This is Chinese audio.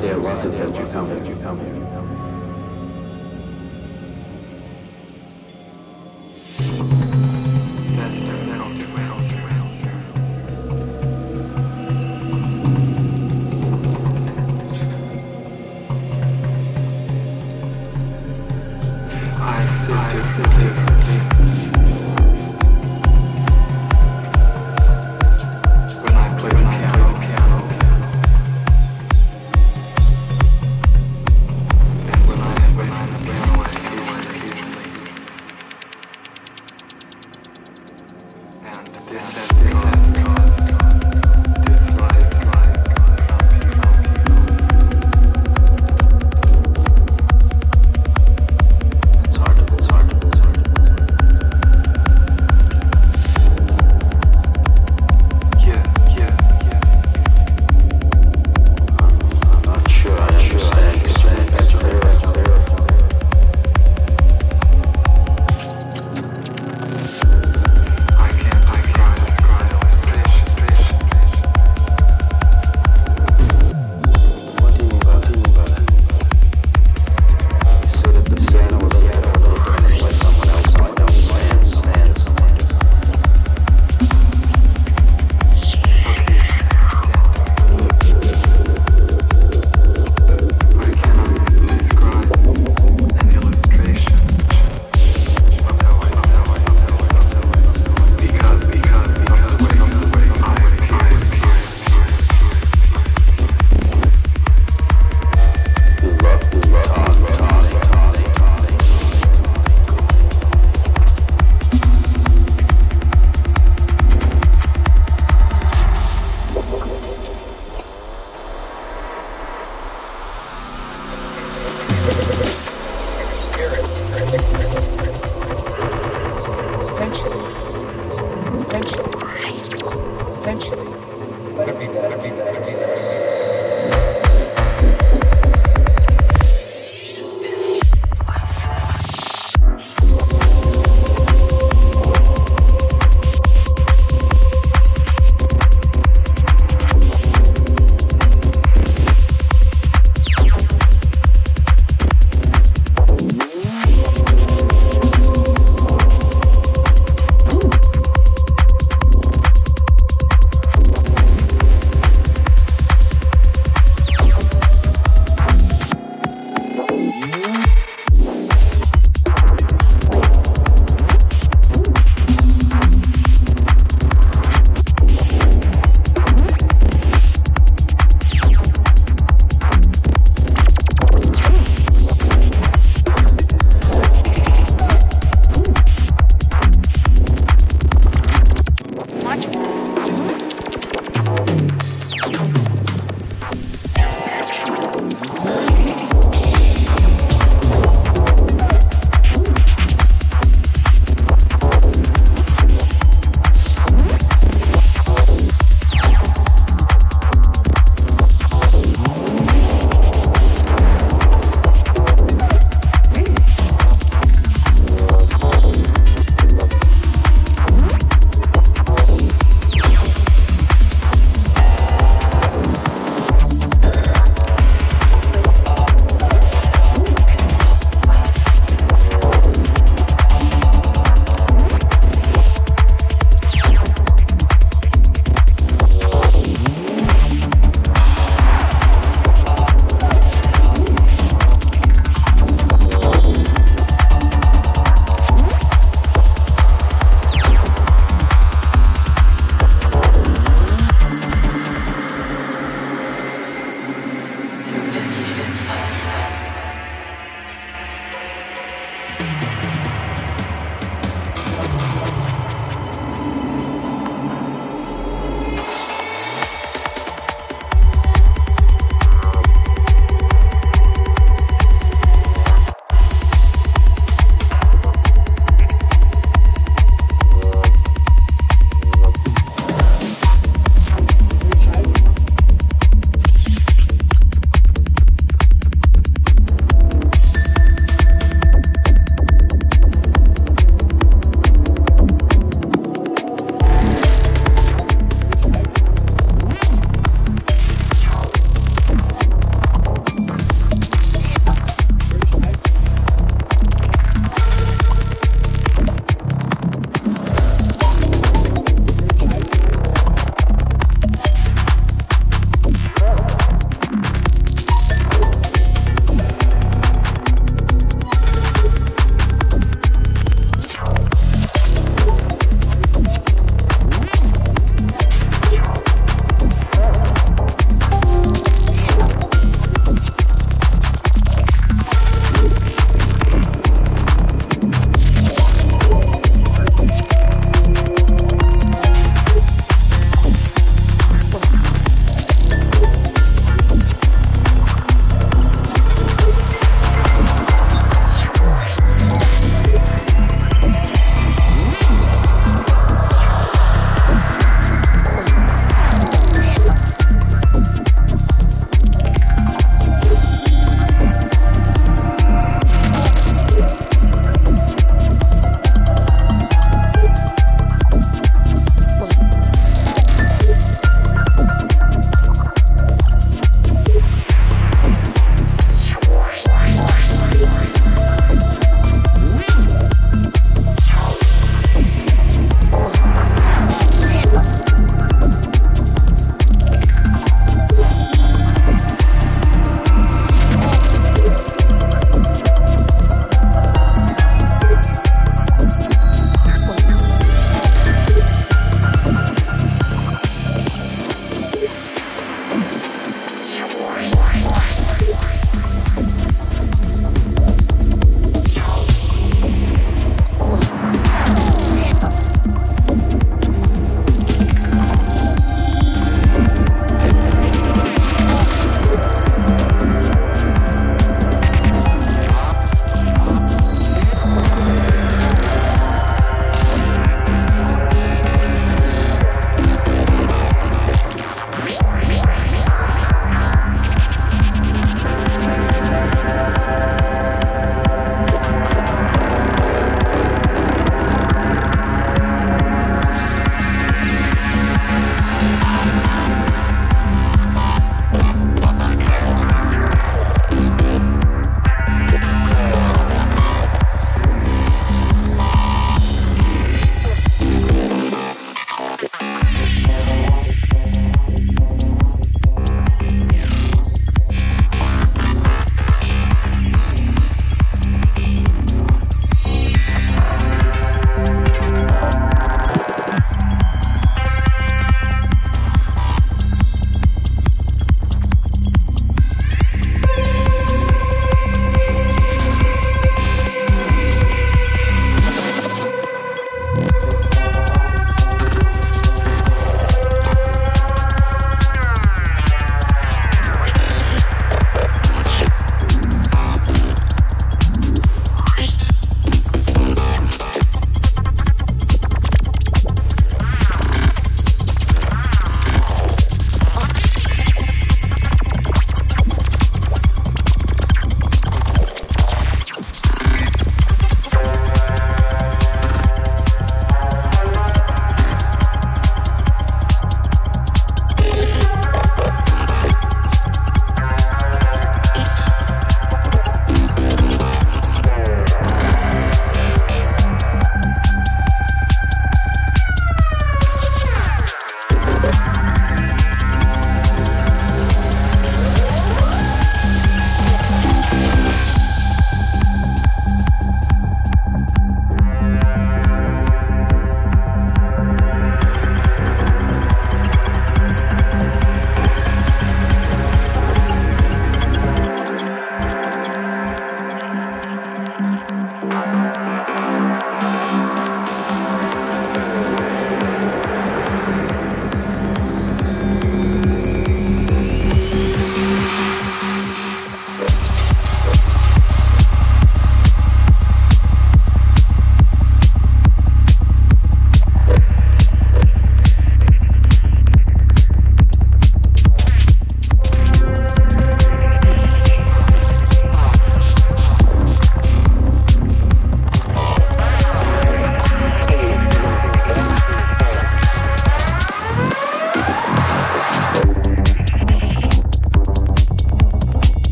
点吧是点吧 essentially